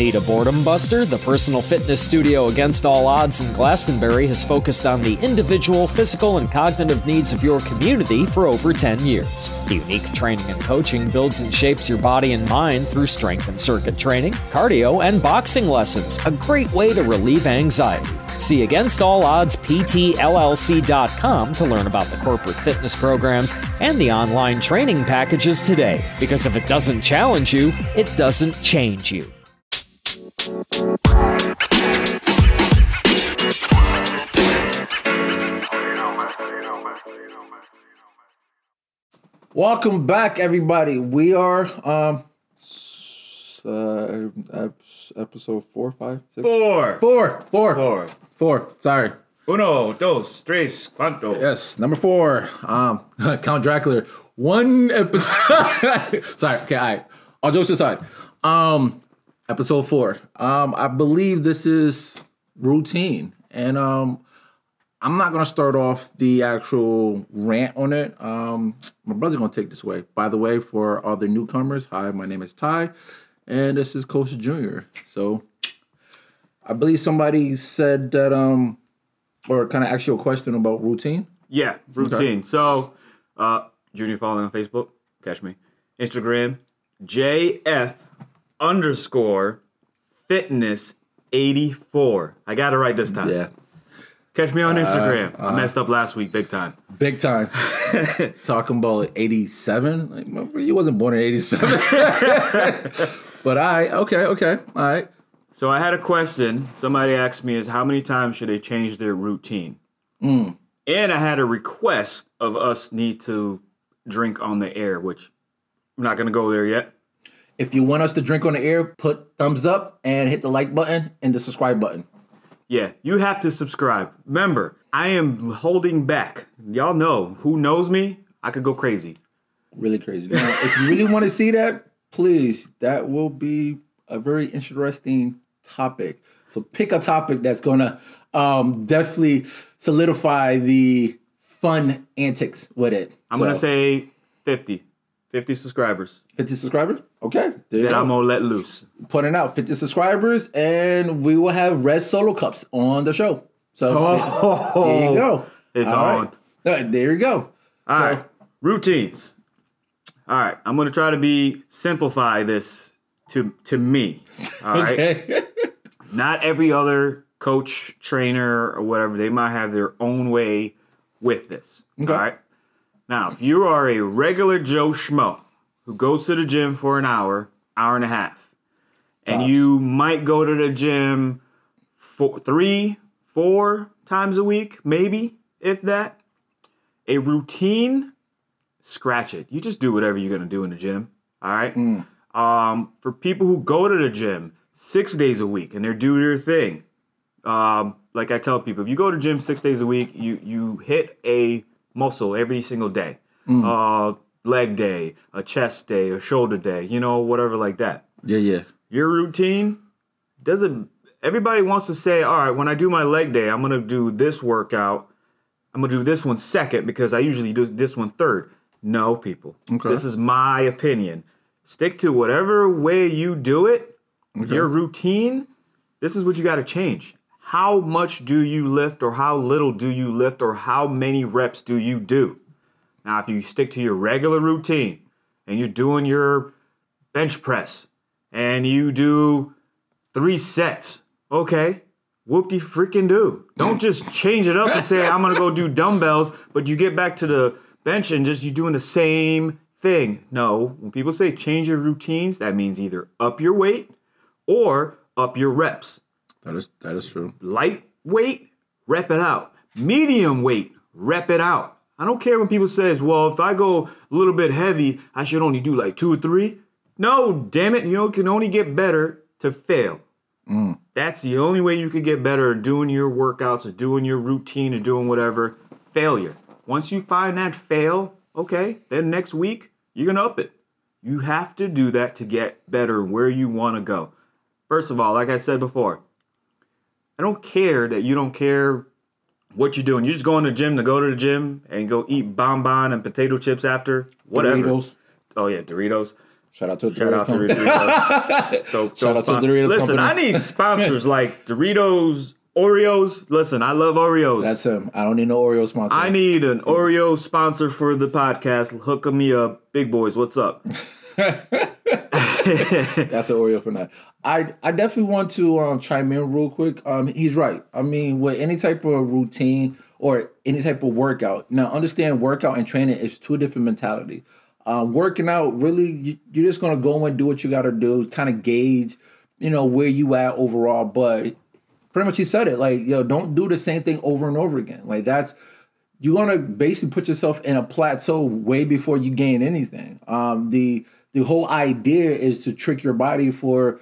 Need a boredom buster? The personal fitness studio Against All Odds in Glastonbury has focused on the individual, physical, and cognitive needs of your community for over 10 years. Unique training and coaching builds and shapes your body and mind through strength and circuit training, cardio, and boxing lessons, a great way to relieve anxiety. See Against All Odds PTLLC.com to learn about the corporate fitness programs and the online training packages today. Because if it doesn't challenge you, it doesn't change you. Welcome back, everybody. We are um uh, episode four, five, six, Four. four, four, Four. four. Sorry. Uno, dos, tres, cuatro. Yes, number four. Um, Count Dracula. One episode. Sorry. Okay. All right. All jokes aside. Um, episode four. Um, I believe this is routine, and um, I'm not gonna start off the actual rant on it. Um, my brother's gonna take this way. By the way, for all the newcomers, hi, my name is Ty, and this is Coach Junior. So, I believe somebody said that um, or kind of asked you a question about routine. Yeah, routine. So, uh, Junior following on Facebook, catch me. Instagram, JF underscore fitness 84. I got it right this time. Yeah, Catch me on Instagram. I messed up last week big time. big time. Talking about '87. Like, you wasn't born in '87. but I okay, okay, all right. So I had a question. Somebody asked me is how many times should they change their routine? Mm. And I had a request of us need to drink on the air, which I'm not gonna go there yet. If you want us to drink on the air, put thumbs up and hit the like button and the subscribe button. Yeah, you have to subscribe. Remember, I am holding back. Y'all know who knows me. I could go crazy. Really crazy. Now, if you really want to see that, please, that will be a very interesting topic. So pick a topic that's gonna um, definitely solidify the fun antics with it. I'm So, gonna say 50, 50 subscribers. 50 subscribers. Okay, there Then. I'm gonna let loose. putting out 50 subscribers, and we will have red solo cups on the show. So oh, there you go. It's All on. right. There you go. All right, routines. All right, I'm gonna try to be simplify this to to me. All right, Okay. not every other coach, trainer, or whatever. They might have their own way with this. Okay. All right. Now, if you are a regular Joe Schmo who goes to the gym for an hour, hour and a half, and you might go to the gym four, three, four times a week, maybe, if that, a routine, scratch it. You just do whatever you're gonna do in the gym. All right. Um, for people who go to the gym six days a week and they're doing their thing, um, like I tell people, if you go to the gym six days a week, you you hit a muscle every single day. Uh, leg day, a chest day, a shoulder day, you know, whatever like that. yeah, yeah. Your routine doesn't. Everybody wants to say, all right, when I do my leg day, I'm gonna do this workout. I'm gonna do this one second because I usually do this one third. No, people. Okay. This is my opinion. Stick to whatever way you do it. Your routine. This is what you got to change. How much do you lift, or how little do you lift, or how many reps do you do? Now, if you stick to your regular routine and you're doing your bench press and you do three sets, okay, whoop de freaking do. Don't just change it up and say, I'm gonna go do dumbbells, but you get back to the bench and just you're doing the same thing. No, when people say change your routines, that means either up your weight or up your reps That is that is true. light weight, rep it out. Medium weight, rep it out. I don't care when people says, well, if I go a little bit heavy, I should only do like two or three. No, damn it, you know, can only get better to fail. Mm. That's the only way you could get better at doing your workouts or doing your routine or doing whatever. Failure. Once you find that fail, okay, then next week you're gonna up it. You have to do that to get better where you want to go. First of all, like I said before, I don't care that you don't care what you're doing. You're just going to the gym to go to the gym and go eat bonbon and potato chips after whatever. Doritos. Oh yeah, Doritos. Shout out to Shout out to Doritos. Dope, Shout out to spon- Doritos Listen, company. I need sponsors like Doritos, Oreos. Listen, I love Oreos. That's him. I don't need no Oreo sponsor. I need an Oreo sponsor for the podcast. Hook me up, big boys. What's up? That's an Oreo for that. I I definitely want to um, chime in real quick. Um, he's right. I mean, with any type of routine or any type of workout, now understand workout and training is two different mentality. Um, working out, really, you, you're just gonna go and do what you got to do, kind of gauge, you know, where you at overall. But pretty much, he said it. Like, yo, don't do the same thing over and over again. Like that's you're gonna basically put yourself in a plateau way before you gain anything. Um, the the whole idea is to trick your body for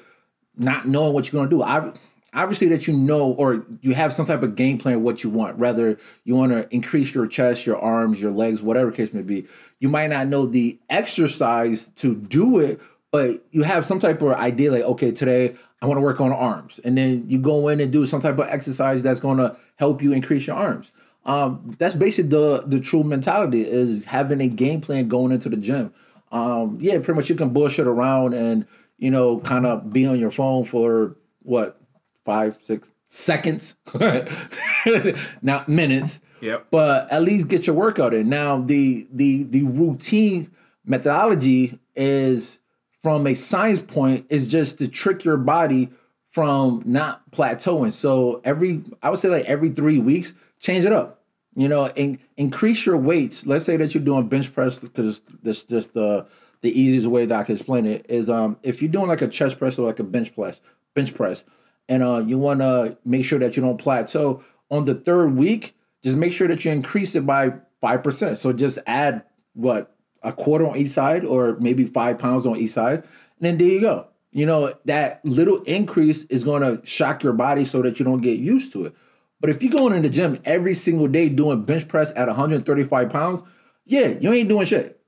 not knowing what you're gonna do. I, obviously, that you know or you have some type of game plan what you want. Whether you want to increase your chest, your arms, your legs, whatever case may be. You might not know the exercise to do it, but you have some type of idea like, okay, today I want to work on arms, and then you go in and do some type of exercise that's gonna help you increase your arms. Um, that's basically the the true mentality is having a game plan going into the gym. Um, yeah, pretty much you can bullshit around and you know kind of be on your phone for what five six seconds, not minutes. Yep. But at least get your workout in. Now the the the routine methodology is from a science point is just to trick your body from not plateauing. So every I would say like every three weeks, change it up. You know, and increase your weights. Let's say that you're doing bench press because this just the the easiest way that I can explain it is um if you're doing like a chest press or like a bench press, bench press, and uh you want to make sure that you don't plateau on the third week, just make sure that you increase it by five percent. So just add what a quarter on each side or maybe five pounds on each side, and then there you go. You know that little increase is going to shock your body so that you don't get used to it. But if you're going in the gym every single day doing bench press at 135 pounds, yeah, you ain't doing shit.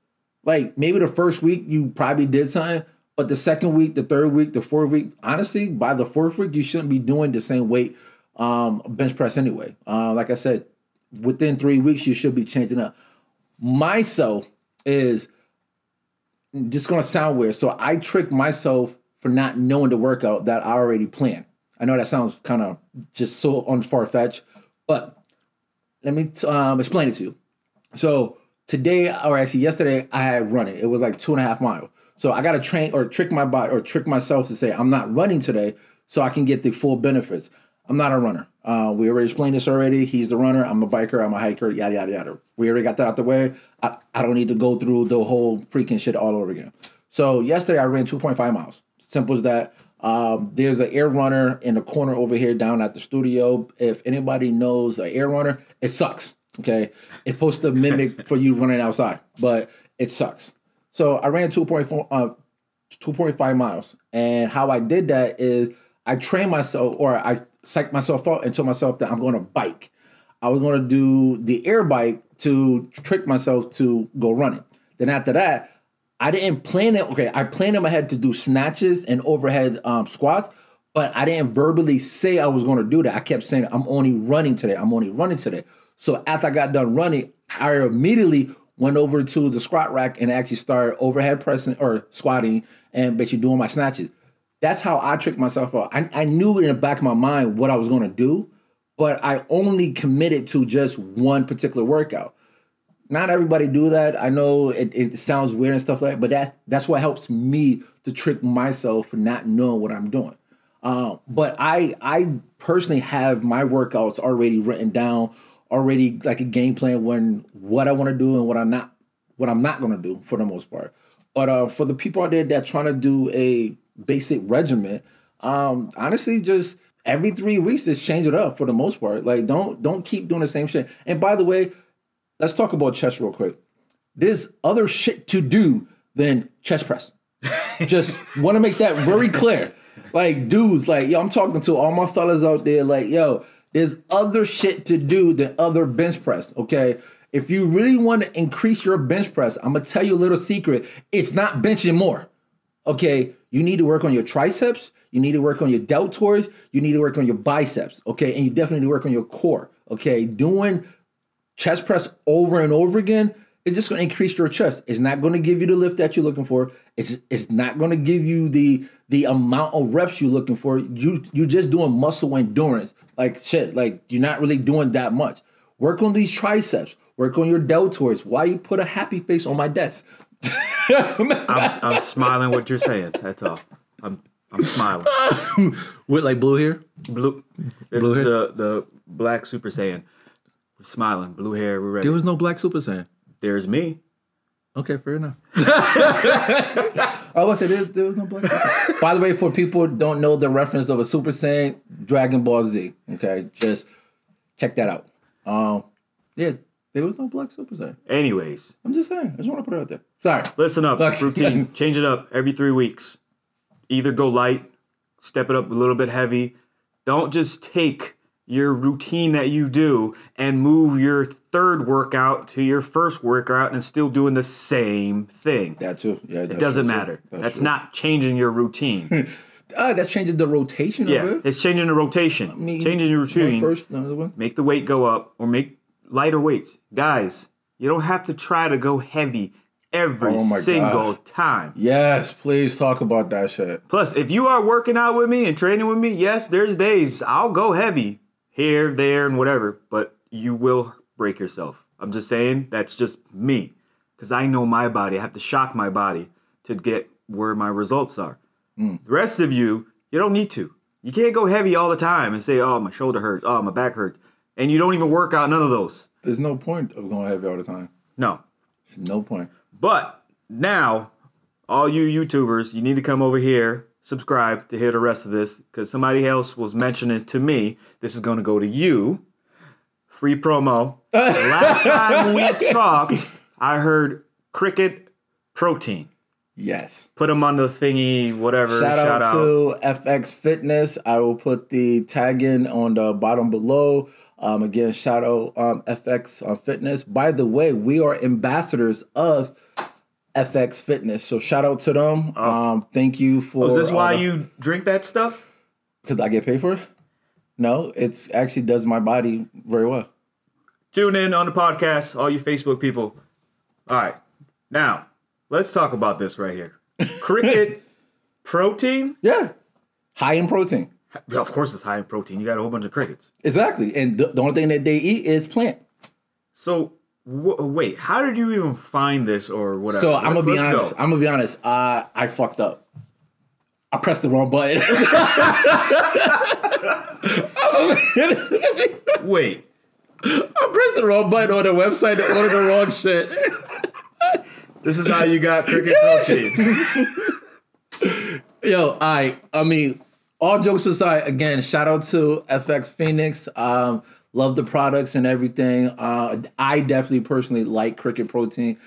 Like maybe the first week you probably did something, but the second week, the third week, the fourth week, honestly, by the fourth week, you shouldn't be doing the same weight um, bench press anyway. Uh, like I said, within three weeks, you should be changing up. Myself is just gonna sound weird. So I trick myself for not knowing the workout that I already planned. I know that sounds kind of just so on far fetched, but let me um, explain it to you. So today, or actually yesterday, I had running. It was like two and a half miles. So I got to train or trick my body or trick myself to say I'm not running today, so I can get the full benefits. I'm not a runner. Uh, we already explained this already. He's the runner. I'm a biker. I'm a hiker. Yada yada yada. We already got that out the way. I, I don't need to go through the whole freaking shit all over again. So yesterday I ran 2.5 miles. Simple as that. Um, there's an air runner in the corner over here down at the studio. If anybody knows an air runner, it sucks. Okay, it's supposed to mimic for you running outside, but it sucks. So I ran 2.4, uh, 2.5 miles, and how I did that is I trained myself, or I psyched myself out and told myself that I'm going to bike. I was going to do the air bike to trick myself to go running. Then after that, I didn't plan it. Okay, I planned in my head to do snatches and overhead um, squats, but I didn't verbally say I was going to do that. I kept saying I'm only running today. I'm only running today. So after I got done running, I immediately went over to the squat rack and actually started overhead pressing or squatting and basically doing my snatches. That's how I tricked myself out. I, I knew in the back of my mind what I was going to do, but I only committed to just one particular workout not everybody do that. I know it, it sounds weird and stuff like that, but that's that's what helps me to trick myself for not knowing what I'm doing. Uh, but I I personally have my workouts already written down, already like a game plan when what I want to do and what I'm not what I'm not going to do for the most part. But uh, for the people out there that trying to do a basic regimen, um, honestly, just every three weeks, just change it up for the most part. Like don't don't keep doing the same shit. And by the way, let's talk about chest real quick. There's other shit to do than chest press. Just want to make that very clear. Like, dudes, like, yo, I'm talking to all my fellas out there, like, yo, there's other shit to do than other bench press, okay? If you really want to increase your bench press, I'm gonna tell you a little secret. It's not benching more, okay? You need to work on your triceps, you need to work on your deltoids, you need to work on your biceps, okay? And you definitely need to work on your core, okay? Doing chest press over and over again, it's just going to increase your chest. It's not going to give you the lift that you're looking for. It's it's not going to give you the the amount of reps you're looking for. You you're just doing muscle endurance. Like shit, like you're not really doing that much. Work on these triceps. Work on your deltoids. Why you put a happy face on my desk? I'm, I'm smiling what you're saying. That's all. I'm I'm smiling. With like blue hair? Blue. This Blue is hair? the the black Super Saiyan. We're smiling. Blue hair. We're ready. There was no black Super Saiyan. There's me. Okay, fair enough. I was say there, there was no black. Super By the way, for people who don't know the reference of a Super Saiyan, Dragon Ball Z. Okay, just check that out. Um, yeah, there was no black Super Saiyan. Anyways, I'm just saying. I just want to put it out there. Sorry. listen up. Look. Routine. Change it up every three weeks. Either go light, step it up a little bit heavy. Don't just take your routine that you do and move your third workout to your first workout and still doing the same thing. That too. Yeah, It doesn't matter. That's, not changing your routine. Ah, that's changing the rotation yeah, of it. it's changing the rotation. mean, changing your routine. first, another one. make the weight go up or make lighter weights. Guys, you don't have to try to go heavy every Oh single God. time. Yes, please talk about that shit. Plus, if you are working out with me and training with me, yes, there's days I'll go heavy here, there, and whatever, but you will break yourself. I'm just saying that's just me because I know my body. I have to shock my body to get where my results are. Hmm. The rest of you, you don't need to. You can't go heavy all the time and say, oh, my shoulder hurts, oh, my back hurts. And you don't even work out none of those. There's no point of going heavy all the time. No. No point. But now, all you YouTubers, you need to come over here, subscribe to hear the rest of this, because somebody else was mentioning to me. This is going to go to you. Free promo. Last time we talked, I heard cricket protein. Yes. Put them on the thingy, whatever. Shout, out, to FX Fitness. I will put the tag in on the bottom below. Um, again, shout out um, FX uh, Fitness. By the way, we are ambassadors of FX Fitness, so shout out to them. Um, thank you for. Oh, is this why uh, you drink that stuff? Because I get paid for it. No, it's actually does my body very well. Tune in on the podcast, all you Facebook people. All right. Now, let's talk about this right here. Cricket protein? Yeah, high in protein. Of course, it's high in protein. You got a whole bunch of crickets. Exactly, and the, the only thing that they eat is plant. So, wait, how did you even find this or whatever? So I'm gonna be honest. go. I'm gonna be honest. Uh, I fucked up. I pressed the wrong button. Wait, I pressed the wrong button on the website to order the wrong shit. this is how you got cricket protein. Yo, I I mean, all jokes aside, again, shout out to FX Fitness. Um, love the products and everything. Uh, I definitely personally like cricket protein.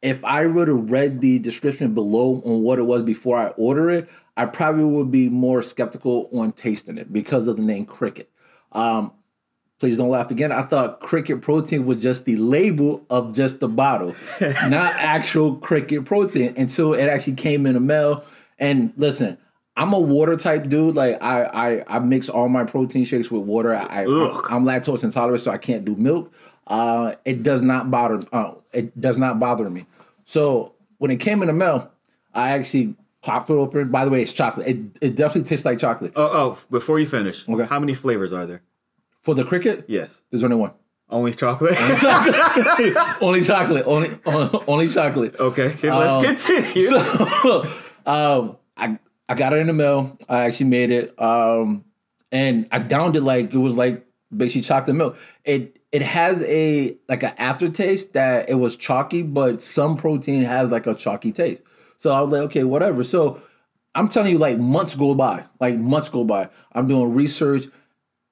If I would have read the description below on what it was before I order it, I probably would be more skeptical on tasting it because of the name cricket. Um, please don't laugh again. I thought cricket protein was just the label of just the bottle, not actual cricket protein until it actually came in the mail. And listen, I'm a water type dude. Like I, I, I mix all my protein shakes with water. I, Ugh. I'm lactose intolerant, so I can't do milk. Uh, it does not bother. Uh, it does not bother me. So when it came in the mail, I actually popped it open. By the way, it's chocolate. It, it definitely tastes like chocolate. Oh, oh, before you finish, Okay. how many flavors are there? For the cricket, Yes, there's only one. only chocolate. only chocolate. Only only chocolate. okay, okay, let's Um, continue. So, um, I I got it in the mail. I actually made it. Um, and I downed it like it was like basically chocolate milk. It it has a like an aftertaste that it was chalky, but some protein has like a chalky taste. So I was like, okay, whatever. So I'm telling you, like months go by, like months go by. I'm doing research,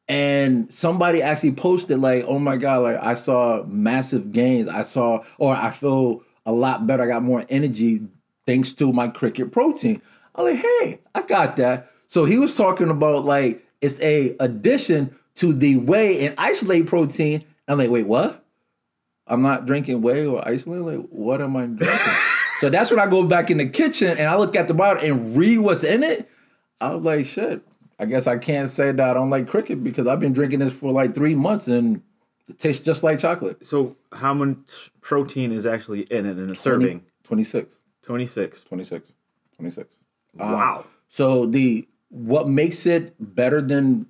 and somebody actually posted like, "Oh my god, like I saw massive gains. I saw, or I feel a lot better. I got more energy thanks to my cricket protein." I'm like, "Hey, I got that." So he was talking about like it's a addition to the whey and isolate protein. I'm like, "Wait, what?" I'm not drinking whey or isolate. Like, what am I drinking? so that's when I go back in the kitchen and I look at the bottle and read what's in it. I was like, shit. I guess I can't say that I don't like cricket because I've been drinking this for like three months and It tastes just like chocolate. So how much protein is actually in it in a 20 serving? 26. 26. 26. 26. Wow. So the what makes it better than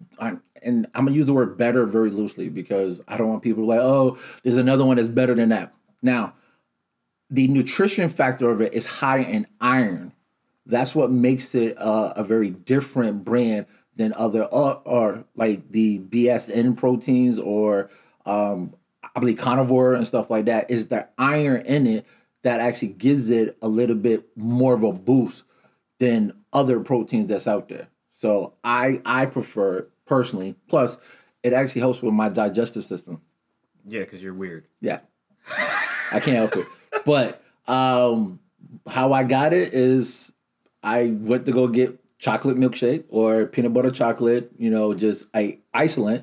and I'm gonna use the word better very loosely because I don't want people like, oh, there's another one that's better than that. Now, the nutrition factor of it is high in iron. That's what makes it uh, a very different brand than other or, or like the BSN proteins or um, I believe carnivore and stuff like that. Is the iron in it that actually gives it a little bit more of a boost than other proteins that's out there. So I I prefer personally. Plus, it actually helps with my digestive system. Yeah, because you're weird. Yeah. I can't help it. But um how I got it is I went to go get chocolate milkshake or peanut butter chocolate, you know, just I isolate.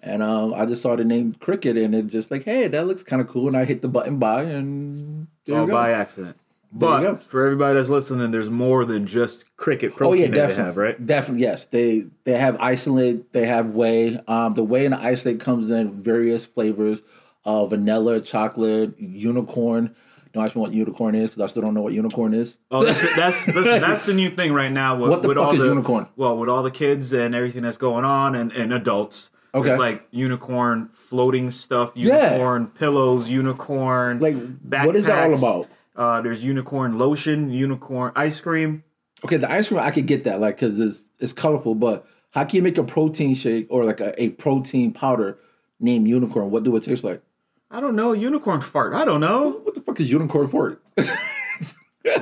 And um, I just saw the name Cricket and it just like, hey, that looks kind of cool. And I hit the button buy and there go. by accident. But for everybody that's listening, there's more than just cricket Oh protein yeah, that they have, right? Definitely, yes. They they have isolate, they have whey. Um, the whey and the isolate comes in various flavors, uh, vanilla, chocolate, unicorn. Don't ask me what unicorn is because I still don't know what unicorn is. Oh, that's that's listen, that's the new thing right now. With, What the with fuck all is the, unicorn? Well, with all the kids and everything that's going on, and, and adults, Okay. it's like unicorn floating stuff, Yeah. unicorn pillows, unicorn Like, what is that all about? Uh, there's unicorn lotion, unicorn ice cream. Okay, the ice cream I could get that, like, because it's it's colorful. But how can you make a protein shake or like a, a protein powder named unicorn? What do it taste like? I don't know, unicorn fart. I don't know. What the fuck is unicorn fart?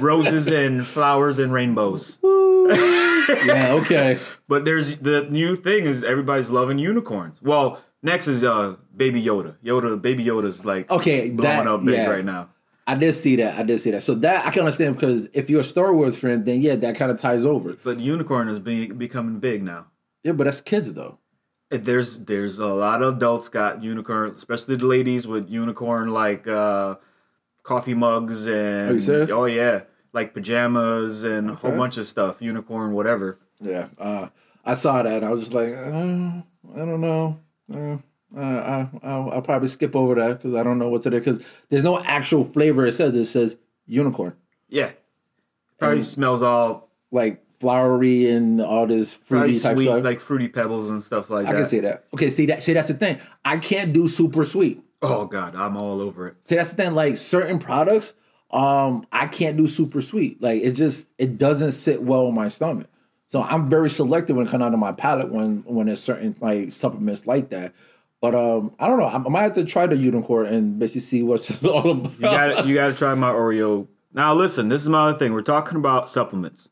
Roses and flowers and rainbows. yeah, okay. But there's the new thing is everybody's loving unicorns. Well, next is uh Baby Yoda. Yoda, Baby Yoda's like Okay, blowing that- up big yeah. right now. I did see that. I did see that. So that I can understand because if you're a Star Wars fan, then yeah, that kind of ties over. But unicorn is being becoming big now. Yeah, but that's kids though. There's there's a lot of adults got unicorn, especially the ladies with unicorn like uh, coffee mugs and oh yeah, like pajamas and a whole bunch of stuff. Unicorn, whatever. Yeah, uh, I saw that. I was just like, uh, I don't know. Uh, uh, I, I'll, I'll probably skip over that because I don't know what's in there. Because there's no actual flavor. It says it says unicorn, Yeah, probably smells all like flowery and all this fruity type sweet, stuff. like fruity pebbles and stuff like I that. I can see that. Okay, see that. See that's the thing. I can't do super sweet. Oh god, I'm all over it. See that's the thing. Like certain products, um, I can't do super sweet. Like it just it doesn't sit well in my stomach. So I'm very selective when it comes out of my palate when when there's certain like supplements like that. But um, I don't know. I, I might have to try the unicorn and basically see what's all about. You got you got to try my Oreo. Now listen, this is my other thing. We're talking about supplements.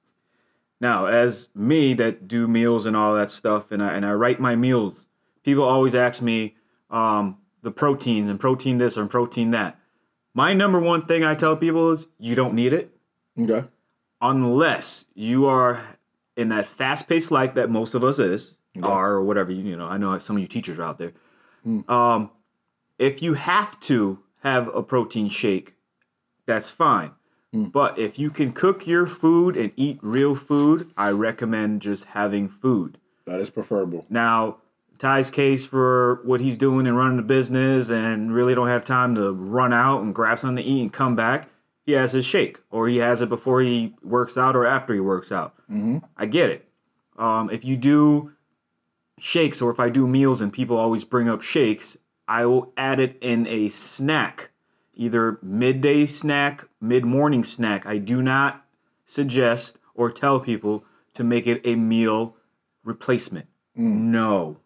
Now, as me that do meals and all that stuff, and I and I write my meals, people always ask me um, the proteins and protein this and protein that. My number one thing I tell people is you don't need it okay. unless you are in that fast-paced life that most of us is are or whatever you you know i know some of you teachers are out there um if you have to have a protein shake that's fine but if you can cook your food and eat real food i recommend just having food That is preferable. now, Ty's case for what he's doing and running the business and really don't have time to run out and grab something to eat and come back, he has his shake or he has it before he works out or after he works out. Mm-hmm. I get it. Um, if you do shakes or if I do meals and people always bring up shakes, I will add it in a snack, either midday snack, mid morning snack. I do not suggest or tell people to make it a meal replacement. No,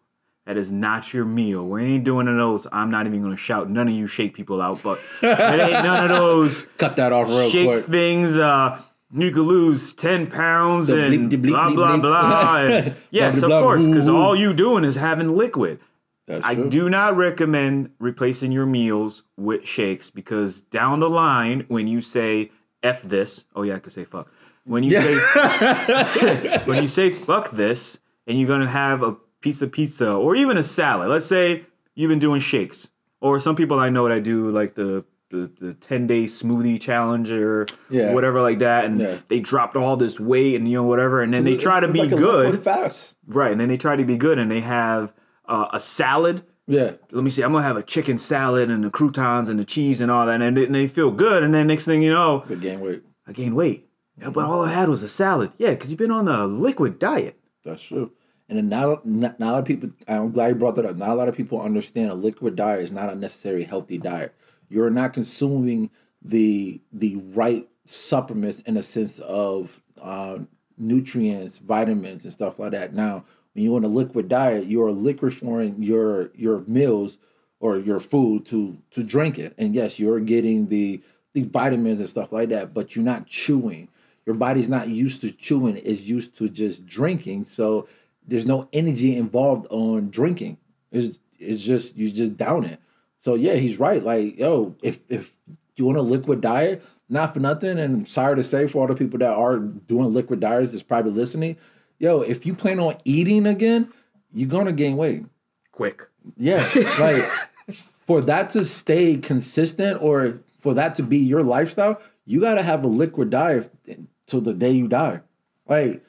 that is not your meal. We ain't doing none of those. I'm not even going to shout none of you shake people out, but it ain't none of those Cut that off real shake quick. things. Uh, you could lose ten pounds The and bleep, bleep, blah bleep, blah blah. And yes, of course, because all you doing is having liquid. That's I true. do not recommend replacing your meals with shakes because down the line, when you say "f this," oh yeah, I could say "fuck." When you say when you say "fuck this," and you're gonna have a piece of pizza or even a salad. Let's say you've been doing shakes, or some people I know that do like the the, the 10 day smoothie challenge or Yeah. whatever like that and Yeah. they dropped all this weight and you know whatever and then they try to it's be like good fast. Right, and then they try to be good, and they have uh, a salad Yeah. Let me see. I'm gonna have a chicken salad and the croutons and the cheese and all that, and they, and they feel good. And then next thing you know, they gain weight. I gained weight. Yeah, but all I had was a salad. Yeah, because you've been on a liquid diet. That's true. And then now, not, not a lot of people. I'm glad you brought that up. Not a lot of people understand a liquid diet is not a necessary healthy diet. You're not consuming the the right supplements in a sense of uh, nutrients, vitamins, and stuff like that. Now, when you're on a liquid diet, you're liquefying your your meals or your food to to drink it. And yes, you're getting the the vitamins and stuff like that, but you're not chewing. Your body's not used to chewing; it's used to just drinking. So there's no energy involved on drinking. It's it's just you just down it. So yeah, he's right. Like yo, if if you want a liquid diet, not for nothing, and I'm sorry to say for all the people that are doing liquid diets that's probably listening, yo, if you plan on eating again, you're gonna gain weight. Quick. Yeah, like for that to stay consistent or for that to be your lifestyle, you gotta have a liquid diet till the day you die. Like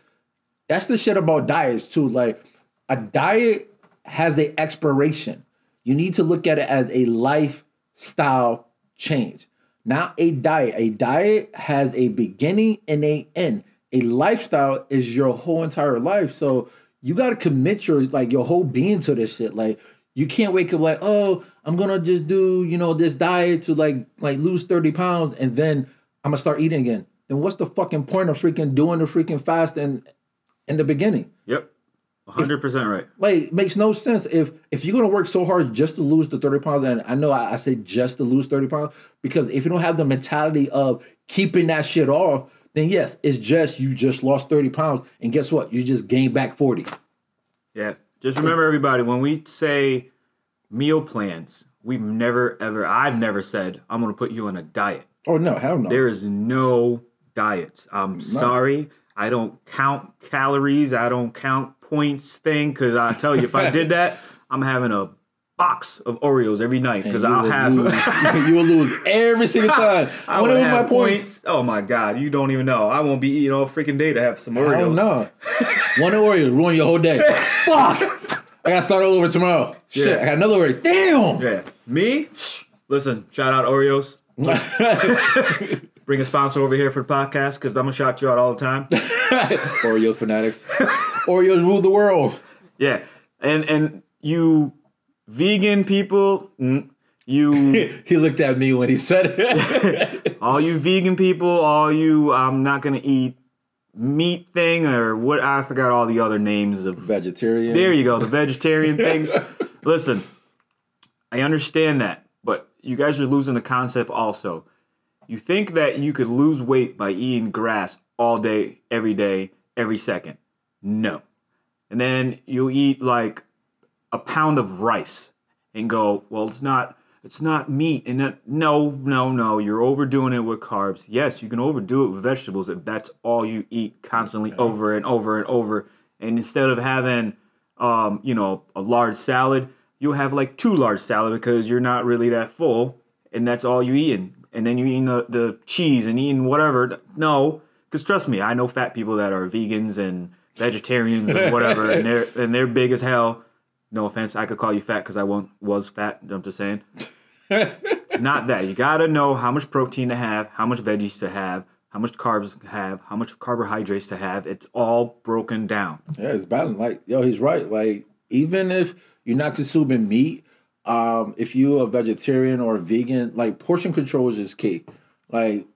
that's the shit about diets too. Like a diet has a expiration. You need to look at it as a lifestyle change, not a diet. A diet has a beginning and a end. A lifestyle is your whole entire life. So you gotta commit your like your whole being to this shit. Like you can't wake up like, oh, I'm gonna just do, you know, this diet to like like lose 30 pounds and then I'm gonna start eating again. Then what's the fucking point of freaking doing the freaking fast in in the beginning? Yep. 100% right. Like makes no sense if if you're gonna work so hard just to lose the 30 pounds, and I know I, I say just to lose 30 pounds, because if you don't have the mentality of keeping that shit off, then yes, it's just you just lost 30 pounds, and guess what? You just gained back 40. Yeah. Just remember, everybody, when we say meal plans, we've never, ever, I've never said, I'm going to put you on a diet. Oh no, hell no. There is no diets. I'm sorry. I don't count calories. I don't count points thing because I tell you, if I did that, I'm having a box of Oreos every night because I'll have. lose. you will lose every single time. I want to my points. Oh my god, you don't even know. I won't be eating all freaking day to have some Oreos. I don't know. One Oreo ruin your whole day. Fuck. I gotta start all over tomorrow. Shit, Yeah. I got another Oreo. Damn. Yeah, me. Listen, shout out Oreos. Bring a sponsor over here for the podcast because I'm gonna shout you out all the time. Oreos fanatics. Oreos rule the world. Yeah, and and you vegan people, you He looked at me when he said it. all you vegan people, all you I'm not gonna eat meat thing or what I forgot all the other names of Vegetarian. There you go, the vegetarian things. Listen, I understand that, but you guys are losing the concept also. You think that you could lose weight by eating grass all day, every day, every second. No. And then you'll eat like a pound of rice and go, well, it's not it's not meat and that no, no, no, you're overdoing it with carbs. Yes, you can overdo it with vegetables if that's all you eat constantly over and over and over. And instead of having um, you know, a large salad, you'll have like two large salad because you're not really that full and that's all you eating. And then you eating the, the cheese and eating whatever. No, because trust me, I know fat people that are vegans and vegetarians and whatever, and they're and they're big as hell. No offense, I could call you fat because I once was fat. I'm just saying. it's not that. You gotta know how much protein to have, how much veggies to have, how much carbs to have, how much carbohydrates to have. It's all broken down. Yeah, it's balanced. Like, yo, he's right. Like, even if you're not consuming meat, um, if you're a vegetarian or a vegan, like portion control is just key. Like,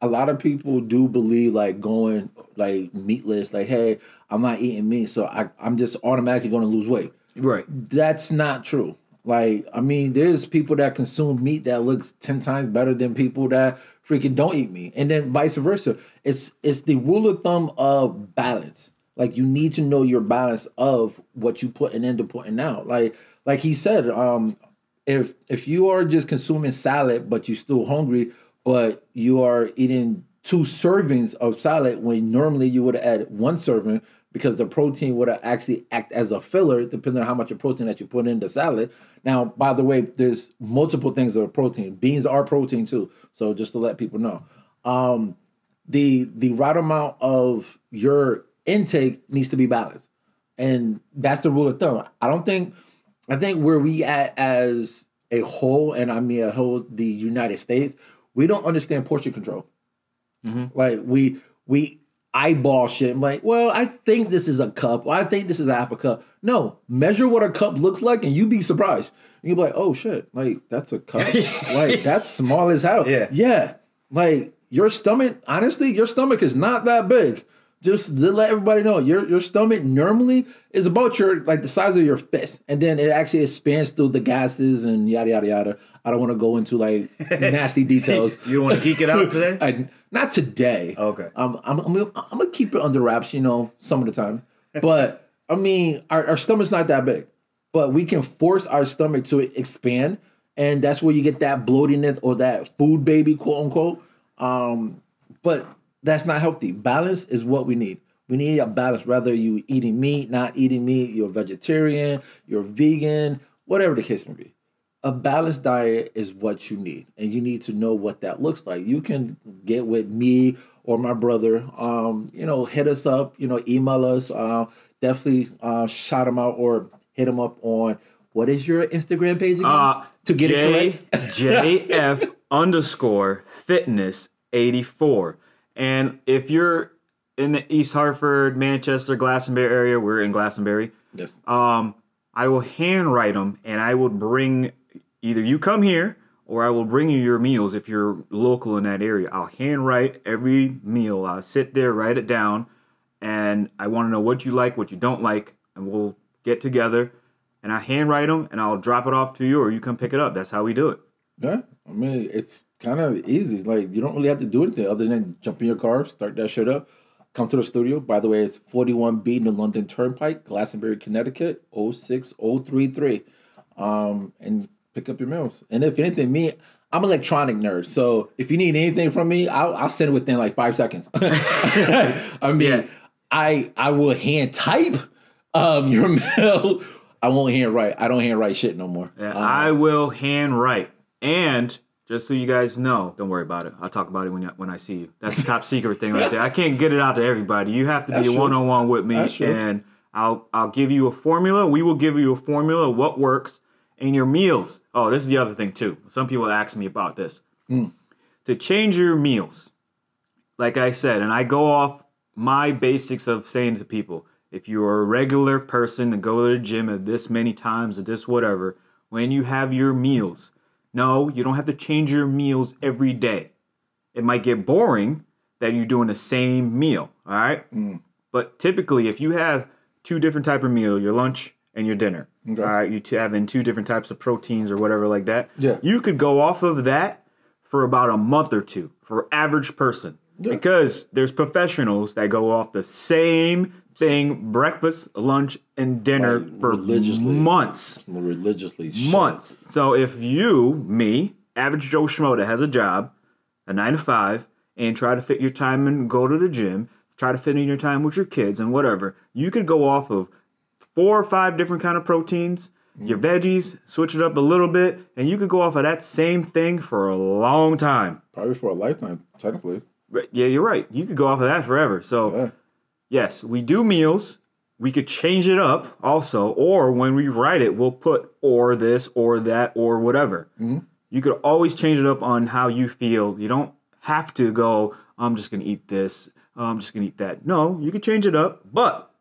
a lot of people do believe like going like meatless, like, hey, I'm not eating meat, so I, I'm just automatically gonna lose weight. Right. That's not true. Like, I mean, there's people that consume meat that looks ten times better than people that freaking don't eat meat, and then vice versa. It's it's the rule of thumb of balance. Like, you need to know your balance of what you putting into putting out. Like, like he said, um, if if you are just consuming salad but you're still hungry, but you are eating two servings of salad when normally you would add one serving because the protein would actually act as a filler depending on how much of protein that you put in the salad. Now, by the way, there's multiple things are protein. Beans are protein too. So just to let people know. Um the the right amount of your intake needs to be balanced. And that's the rule of thumb. I don't think I think where we at as a whole, and I mean a whole the United States, we don't understand portion control. Mm-hmm. Like we we eyeball shit. I'm like, well, I think this is a cup. I think this is a half a cup. No, measure what a cup looks like, and you'd be surprised. And you'll be like, oh shit, like that's a cup. like that's small as hell. Yeah. yeah. Like your stomach, honestly, your stomach is not that big. Just to let everybody know, your your stomach normally is about your like the size of your fist, and then it actually expands through the gases and yada yada yada. I don't want to go into like nasty details. You don't want to geek it out today? I, not today. Okay. Um, I'm, I'm, I'm, I'm gonna keep it under wraps, you know, some of the time. But I mean, our, our stomach's not that big, but we can force our stomach to expand, and that's where you get that bloatiness or that food baby, quote unquote. Um, but that's not healthy. Balance is what we need. We need a balance. Whether you eating meat, not eating meat, you're vegetarian, you're vegan, whatever the case may be a balanced diet is what you need and you need to know what that looks like you can get with me or my brother um you know hit us up you know email us uh definitely uh shout them out or hit them up on what is your instagram page again Uh, to get J- it correct JF underscore fitness 84. And if you're in the East Hartford, Manchester, Glastonbury area, we're in Glastonbury. yes Um, I will handwrite them and I will bring either you come here or I will bring you your meals if you're local in that area. I'll handwrite every meal. I'll sit there, write it down, and I want to know what you like, what you don't like, and we'll get together and I handwrite them and I'll drop it off to you or you come pick it up. That's how we do it. yeah i mean it's kind of easy. Like you don't really have to do anything other than jump in your car start that shit up come to the studio. By the way it's 41b New London Turnpike Glastonbury Connecticut 06033 um and pick up your meals and if anything me I'm an electronic nerd so if you need anything from me I'll, I'll send it within like five seconds. I mean Yeah. I I will hand type um your mail. I won't hand write. I don't hand write shit no more. Yeah, Um, I will hand write. And just so you guys know, don't worry about it. I'll talk about it when when I see you. That's a top secret thing right there. I can't get it out to everybody. You have to That's be one on one with me, That's true. and I'll I'll give you a formula. We will give you a formula of what works and your meals. Oh, this is the other thing too. Some people ask me about this. Hmm. To change your meals, like I said, and I go off my basics of saying to people, if you're a regular person and go to the gym at this many times or this whatever, when you have your meals, no, you don't have to change your meals every day. It might get boring that you're doing the same meal, all right? Mm. But typically, if you have two different type of meal, your lunch and your dinner, Okay. all right, you two having two different types of proteins or whatever like that, Yeah. you could go off of that for about a month or two for average person because there's professionals that go off the same thing breakfast lunch and dinner Like, for religiously. months. Religiously months. So if you me average joe schmo has a job a nine to five and try to fit your time and go to the gym try to fit in your time with your kids and whatever you could go off of four or five different kind of proteins your mm-hmm. veggies switch it up a little bit and you could go off of that same thing for a long time. Probably for a lifetime, technically. Yeah you're right. You could go off of that forever. So Yeah. Yes we do meals we could change it up also or when we write it we'll put or this or that or whatever mm-hmm. you could always change it up on how you feel you don't have to go i'm just gonna eat this i'm just gonna eat that no you could change it up but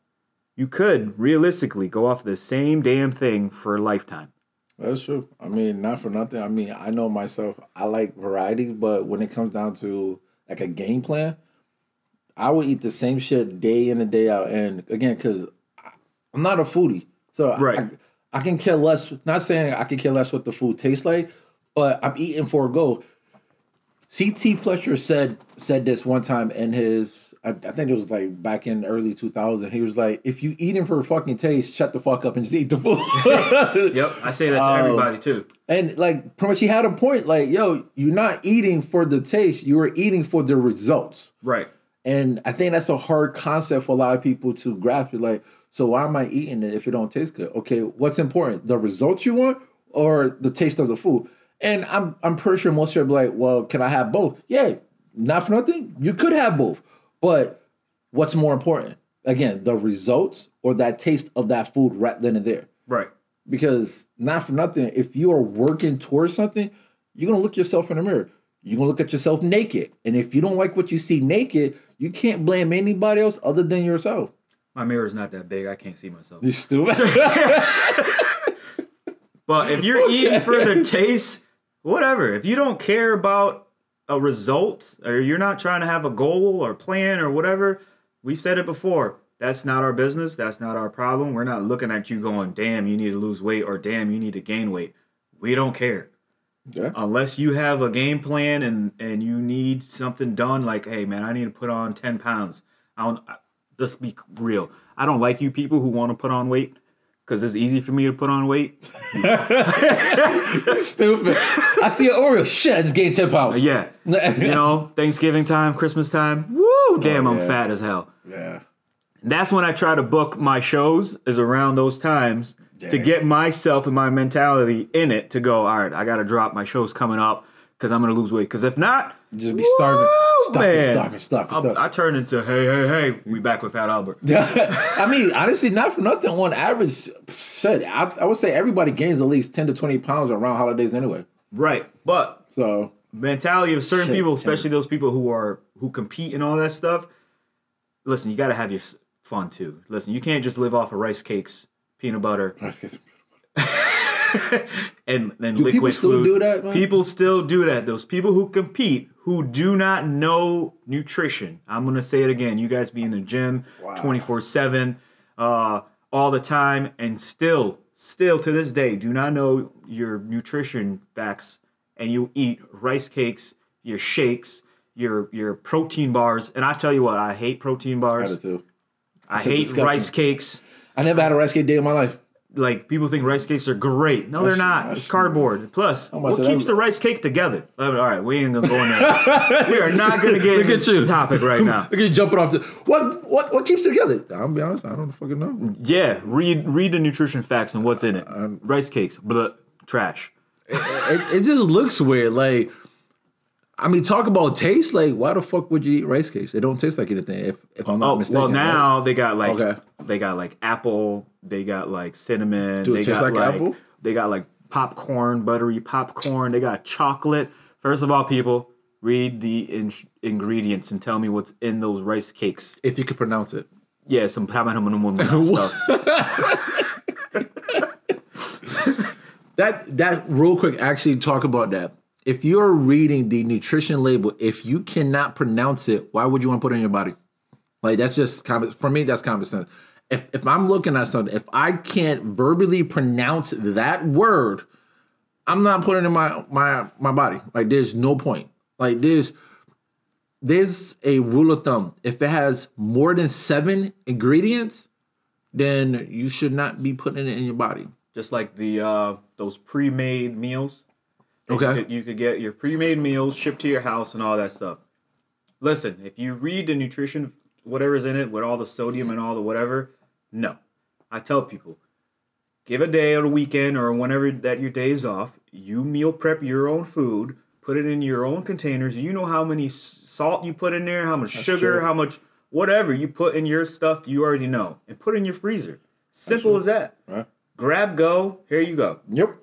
you could realistically go off the same damn thing for a lifetime That's true. I mean, not for nothing. I mean, I know myself. I like variety, but when it comes down to like a game plan, I would eat the same shit day in and day out. And again, because I'm not a foodie, so I- Right. I, I can care less. Not saying I can care less what the food tastes like, but I'm eating for a goal. C.T. Fletcher said said this one time in his. I, I think it was like back in early 2000. He was like, "If you eating for fucking taste, shut the fuck up and just eat the food." yep i say that to um, everybody too And like pretty much he had a point, like, yo, you're not eating for the taste, you are eating for the results. right And I think that's a hard concept for a lot of people to grasp. You're like, so why am I eating it if it don't taste good? Okay, what's important? The results you want or the taste of the food? And I'm I'm pretty sure most people are like, well, can I have both? Yeah, not for nothing. You could have both. But what's more important? Again, the results or that taste of that food right then and there right because not for nothing, if you are working towards something, you're gonna look yourself in the mirror. You're gonna look at yourself naked, and if you don't like what you see naked, you can't blame anybody else other than yourself. My mirror is not that big. I can't see myself. You stupid. But if you're eating for the taste, whatever. If you don't care about a result or you're not trying to have a goal or plan or whatever, we've said it before. That's not our business. That's not our problem. We're not looking at you going, damn, you need to lose weight or damn, you need to gain weight. We don't care. Yeah. Unless you have a game plan and and you need something done, like, hey man, I need to put on 10 pounds. I don't I- let's be real. I don't like you people who want to put on weight because it's easy for me to put on weight. stupid. I see an Oreo. Shit, I just gained 10 pounds. Uh, yeah. you know, Thanksgiving time, Christmas time. Woo! Oh, damn, I'm fat as hell. Yeah. That's when I try to book my shows, is around those times to get myself and my mentality in it to go, all right, I got to drop my shows coming up because I'm going to lose weight. Because if not, Just be starving. woo, Stuffing, man, stuffing, stuffing, I'll- I turn into, hey, hey, hey, we back with Fat Albert. Yeah, I mean, honestly, not for nothing. On average, shit, I, I would say everybody gains at least 10 to 20 pounds around holidays anyway. Right. But So, mentality of certain Shit, people, especially those people who are who compete and all that stuff. Listen, you got to have your fun too. Listen, you can't just live off of rice cakes, peanut butter, and then liquid people still food. do that, man? People still do that. Those people who compete who do not know nutrition. I'm gonna say it again. You guys be in the gym 24 seven, uh, all the time, and still, still to this day, do not know your nutrition facts, and you eat rice cakes, your shakes. Your, your protein bars and I tell you what I hate protein bars. I hate disgusting. rice cakes I never had a rice cake day in my life. like people think rice cakes are great. No, they're That's- not. that's- It's cardboard. Plus, what of keeps that- the rice cake together? All right, we ain't gonna go in there. we are not gonna get into at this topic right now. Look at you jumping off the. What what what keeps it together? I'll be honest, I don't fucking know. Yeah, read read the nutrition facts and what's in it. rice cakes, blah, trash. It, it just looks weird. Like, I mean, talk about taste. Like, why the fuck would you eat rice cakes? They don't taste like anything. If if I'm not Oh mistaken. well, right? now they got like Okay. they got like apple. They got like cinnamon. Do it they taste got like apple? They got like popcorn, buttery popcorn. They got chocolate. First of all, people read the in- ingredients and tell me what's in those rice cakes. if you could pronounce it. Yeah, some stuff. That that real quick, actually talk about that. If you're reading the nutrition label, if you cannot pronounce it, why would you want to put it in your body? Like that's just common for me. That's common sense. If if I'm looking at something, if I can't verbally pronounce that word, I'm not putting it in my my my body. Like there's no point. Like there's there's a rule of thumb. If it has more than seven ingredients, then you should not be putting it in your body. Just like the uh, those pre-made meals. Okay. You could, you could get your pre-made meals shipped to your house and all that stuff. Listen, if you read the nutrition, whatever's in it with all the sodium and all the whatever, no. I tell people, give a day or a weekend or whenever that your day is off, you meal prep your own food, put it in your own containers. You know how many salt you put in there, how much sugar, true. how much whatever you put in your stuff, you already know. And put in your freezer. Simple as that. Right. Grab, go, here you go. Yep.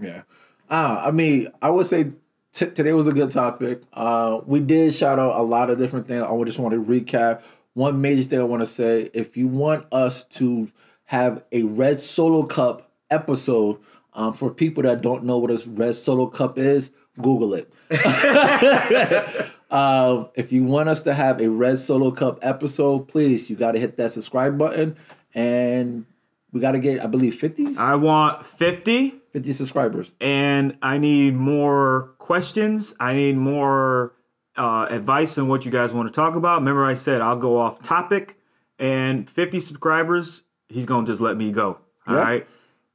Yeah. Uh, I mean, I would say t- today was a good topic. Uh, we did shout out a lot of different things. I just want to recap. One major thing I want to say if you want us to have a Red Solo Cup episode, um, for people that don't know what a Red Solo Cup is, Google it. um, if you want us to have a Red Solo Cup episode, please, you got to hit that subscribe button. And we got to get, I believe, 50, I want 50 50 subscribers. and I need more questions. I need more uh, advice on what you guys want to talk about. Remember, I said I'll go off topic, and 50 subscribers, he's going to just let me go. All Yeah. right.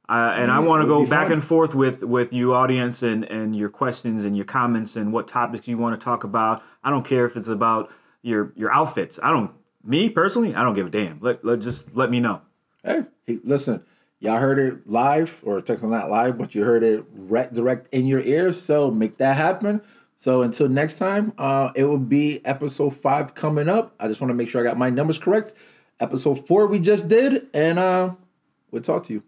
Uh, and I want to go back fun. and forth with with you audience and and your questions and your comments and what topics you want to talk about. I don't care if it's about your your outfits. I don't me personally, I don't give a damn. Let let just let me know. Hey, hey, listen, Y'all heard it live, or technically not live, but you heard it right direct in your ear. So make that happen. So until next time, uh, it will be episode five coming up. I just want to make sure I got my numbers correct. Episode four we just did, and uh, we'll talk to you.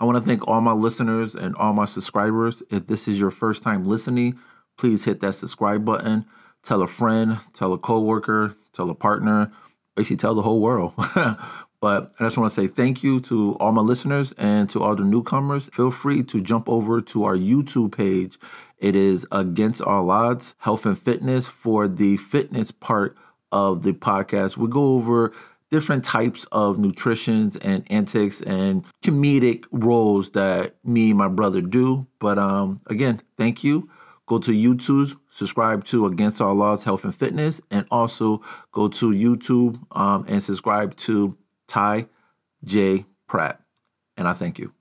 I want to thank all my listeners and all my subscribers. If this is your first time listening, please hit that subscribe button. Tell a friend, tell a coworker, tell a partner, basically tell the whole world. but I just want to say thank you to all my listeners and to all the newcomers. Feel free to jump over to our YouTube page. It is Against All Odds Health and Fitness for the fitness part of the podcast. We go over different types of nutritions and antics and comedic roles that me and my brother do. But um, again, thank you. Go to YouTube, subscribe to Against All Odds Health and Fitness, and also go to YouTube um, and subscribe to Ty J. Pratt. And I thank you.